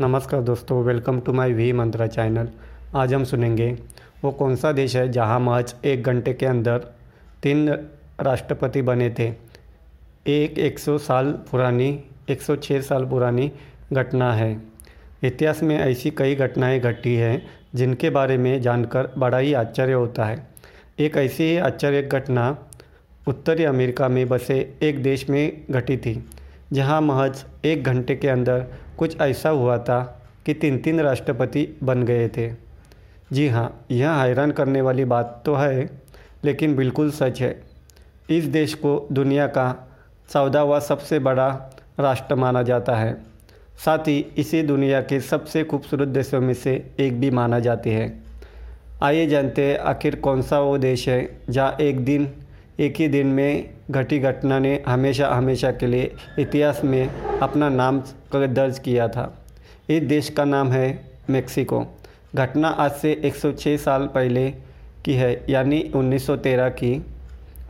नमस्कार दोस्तों welcome to my V Mantra channel आज हम सुनेंगे, वो कौन सा देश है जहाँ महज एक घंटे के अंदर तीन राष्ट्रपति बने थे? एक 100 साल पुरानी 106 साल पुरानी घटना है। इतिहास में ऐसी कई घटनाएँ घटी हैं, जिनके बारे में जानकर बड़ा ही आश्चर्य होता है। एक ऐसी ही आश्चर्य घटना उत्तरी अमेरिका में बसे एक देश में घटी थी। जहाँ महज एक घंटे के अंदर कुछ ऐसा हुआ था कि तीन तीन राष्ट्रपति बन गए थे। जी हाँ यह हैरान करने वाली बात तो है, लेकिन बिल्कुल सच है। इस देश को दुनिया का चौदहवा सबसे बड़ा राष्ट्र माना जाता है। साथ ही इसे दुनिया के सबसे खूबसूरत देशों में से एक भी माना जाती है। आइए जानते हैं आखिर कौन सा वो देश है जहाँ एक दिन एक ही दिन में घटी घटना ने हमेशा हमेशा के लिए इतिहास में अपना नाम दर्ज किया था। इस देश का नाम है मेक्सिको। घटना आज से 106 साल पहले की है, यानी 1913 की।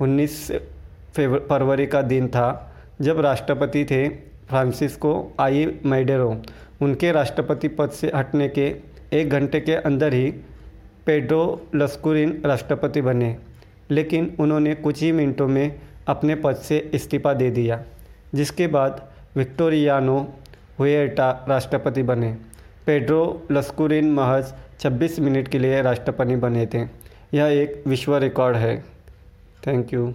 19 फरवरी का दिन था जब राष्ट्रपति थे फ्रांसिस्को आई मैडेरो। उनके राष्ट्रपति पद से हटने के एक घंटे के अंदर ही पेड्रो लस्कुरिन राष्ट्रपति बने। लेकिन उन्होंने कुछ ही मिनटों में अपने पद से इस्तीफा दे दिया, जिसके बाद विक्टोरियानो हुएटा राष्ट्रपति बने। पेड्रो लस्कुरिन महज 26 मिनट के लिए राष्ट्रपति बने थे। यह एक विश्व रिकॉर्ड है। Thank you.